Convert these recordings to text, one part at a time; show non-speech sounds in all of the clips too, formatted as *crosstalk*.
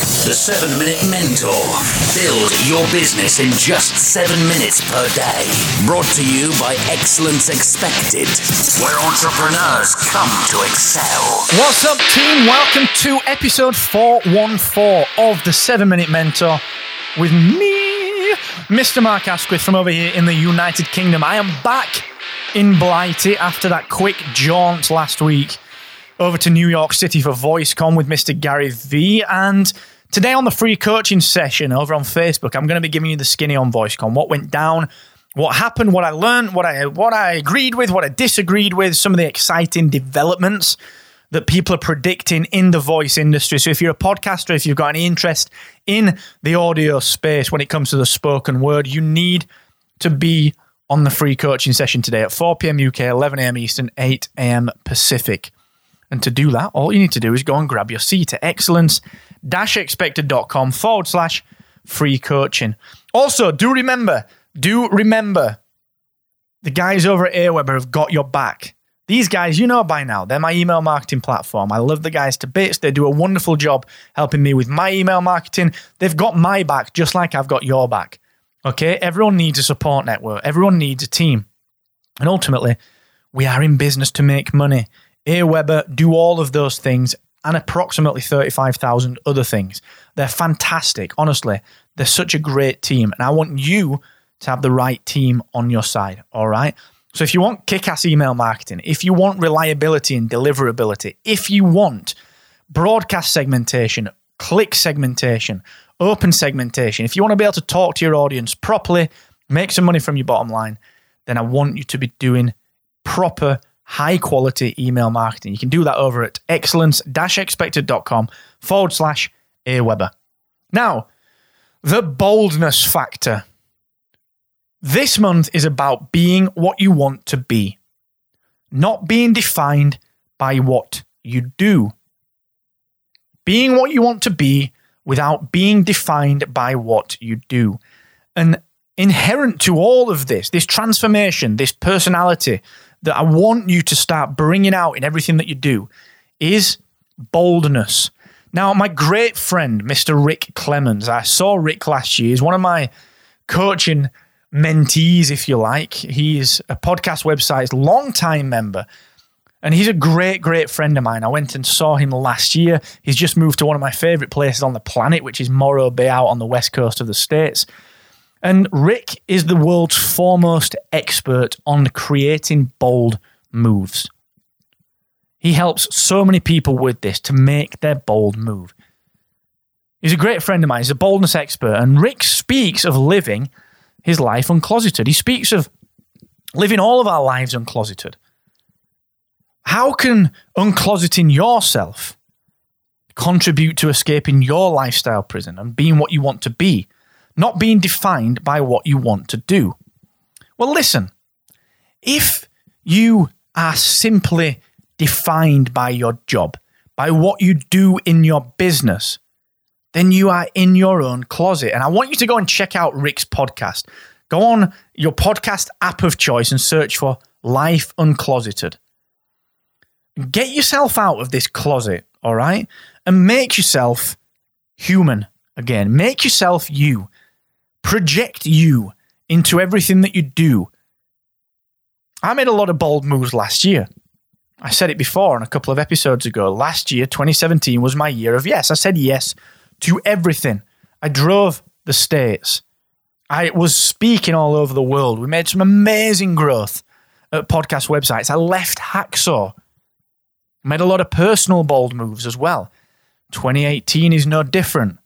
The 7 Minute Mentor. Build your business in just 7 minutes per day. Brought to you by Excellence Expected, where entrepreneurs come to excel. What's up, team? Welcome to episode 414 of the 7 Minute Mentor with me, Mr. Mark Asquith from over here in the United Kingdom. I am back in Blighty after that quick jaunt last week over to New York City for VoiceCon with Mr. Gary V. And today on the free coaching session over on Facebook, I'm going to be giving you the skinny on VoiceCon, what went down, what happened, what I learned, what I what I agreed with, what I disagreed with, some of the exciting developments that people are predicting in the voice industry. So if you're a podcaster, if you've got any interest in the audio space when it comes to the spoken word, you need to be on the free coaching session today at 4 p.m. UK, 11 a.m. Eastern, 8 a.m. Pacific. And to do that, all you need to do is go and grab your seat at excellence-expected.com forward slash free coaching. Also, do remember, do remember, the guys over at Aweber have got your back. These guys, you know by now, they're my email marketing platform. I love the guys to bits. They do a wonderful job helping me with my email marketing. They've got my back just like I've got your back. Okay? Everyone needs a support network, everyone needs a team. And ultimately, we are in business to make money. Aweber do all of those things and approximately 35,000 other things. They're fantastic. Honestly, they're such a great team. And I want you to have the right team on your side. All right. So if you want kick ass email marketing, if you want reliability and deliverability, if you want broadcast segmentation, click segmentation, open segmentation, if you want to be able to talk to your audience properly, make some money from your bottom line, then I want you to be doing proper high quality email marketing. You can do that over at excellence expected.com forward slash Aweber. Now, the boldness factor. This month is about being what you want to be, not being defined by what you do. Being what you want to be without being defined by what you do. And inherent to all of this, this transformation, this personality, that I want you to start bringing out in everything that you do is boldness. Now, my great friend, Mr. Rick Clemens, I saw Rick last year. He's one of my coaching mentees, if you like. He's a podcast website's long-time member. And he's a great, great friend of mine. I went and saw him last year. He's just moved to one of my favorite places on the planet, which is Morro Bay out on the west coast of the States. And Rick is the world's foremost expert on creating bold moves. He helps so many people with this to make their bold move. He's a great friend of mine. He's a boldness expert. And Rick speaks of living his life uncloseted. He speaks of living all of our lives uncloseted. How can uncloseting yourself contribute to escaping your lifestyle prison and being what you want to be? Not being defined by what you want to do. Well, listen, if you are simply defined by your job, by what you do in your business, then you are in your own closet. And I want you to go and check out Rick's podcast. Go on your podcast app of choice and search for Life Uncloseted. Get yourself out of this closet, all right? And make yourself human again. Make yourself you project you into everything that you do. I made a lot of bold moves last year. I said it before on a couple of episodes ago. Last year, 2017, was my year of yes. I said yes to everything. I drove the States. I was speaking all over the world. We made some amazing growth at podcast websites. I left Hacksaw. Made a lot of personal bold moves as well. 2018 is no different.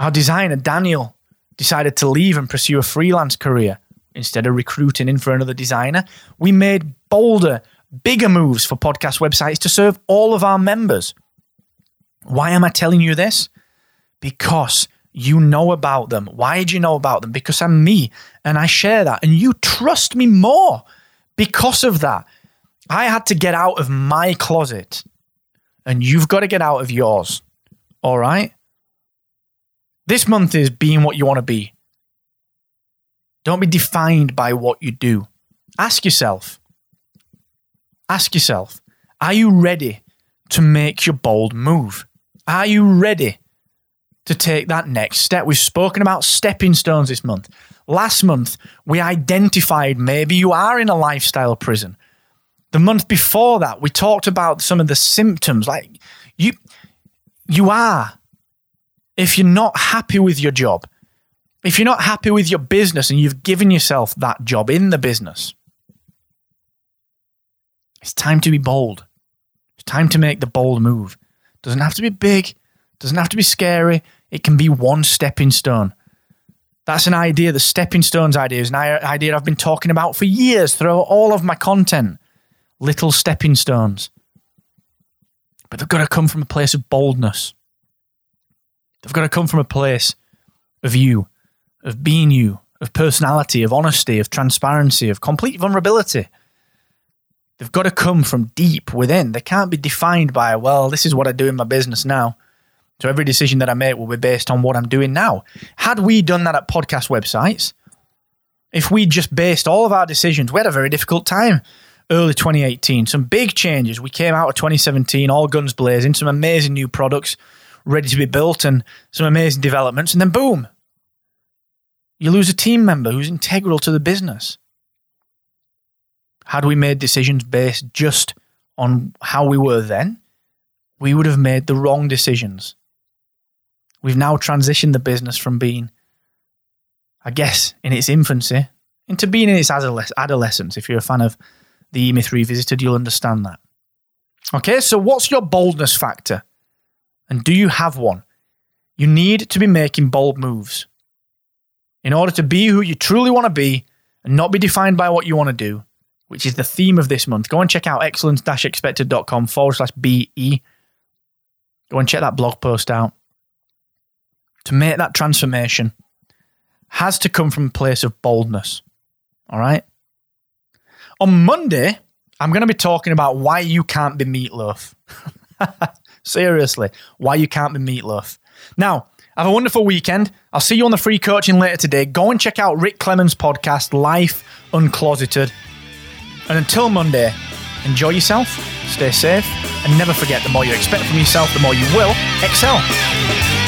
Our designer, Daniel, decided to leave and pursue a freelance career instead of recruiting in for another designer. We made bolder, bigger moves for podcast websites to serve all of our members. Why am I telling you this? Because you know about them. Why do you know about them? Because I'm me and I share that. And you trust me more Because of that, I had to get out of my closet and you've got to get out of yours. All right? This month is being what you want to be. Don't be defined by what you do. Ask yourself, ask yourself, are you ready to make your bold move? Are you ready to take that next step? We've spoken about stepping stones this month. Last month, we identified maybe you are in a lifestyle prison. The month before that, we talked about some of the symptoms. Like you, you are. If you're not happy with your job, if you're not happy with your business and you've given yourself that job in the business, it's time to be bold. It's time to make the bold move. Doesn't have to be big, doesn't have to be scary. It can be one stepping stone. That's an idea. The stepping stones idea is an idea I've been talking about for years throughout all of my content. Little stepping stones. But they've got to come from a place of boldness. They've got to come from a place of you, of being you, of personality, of honesty, of transparency, of complete vulnerability. They've got to come from deep within. They can't be defined by, well, this is what I do in my business now. So every decision that I make will be based on what I'm doing now. Had we done that at podcast websites, if we just based all of our decisions, we had a very difficult time early 2018. Some big changes. We came out of 2017 all guns blazing, some amazing new products ready to be built and some amazing developments. And then boom, you lose a team member who's integral to the business. Had we made decisions based just on how we were then, we would have made the wrong decisions. We've now transitioned the business from being, I guess, in its infancy into being in its adolescence. If you're a fan of the E-Myth Revisited, you'll understand that. Okay, so what's your boldness factor? And do you have one? You need to be making bold moves. In order to be who you truly want to be and not be defined by what you want to do, which is the theme of this month, go and check out excellence-expected.com forward slash BE. Go and check that blog post out to make that transformation has to come from a place of boldness. All right. On Monday, I'm going to be talking about why you can't be meatloaf. *laughs* Seriously, why you can't be meatloaf. Now, have a wonderful weekend. I'll see you on the free coaching later today. Go and check out Rick Clemens' podcast, Life Uncloseted. And until Monday, enjoy yourself, stay safe, and never forget the more you expect from yourself, the more you will excel.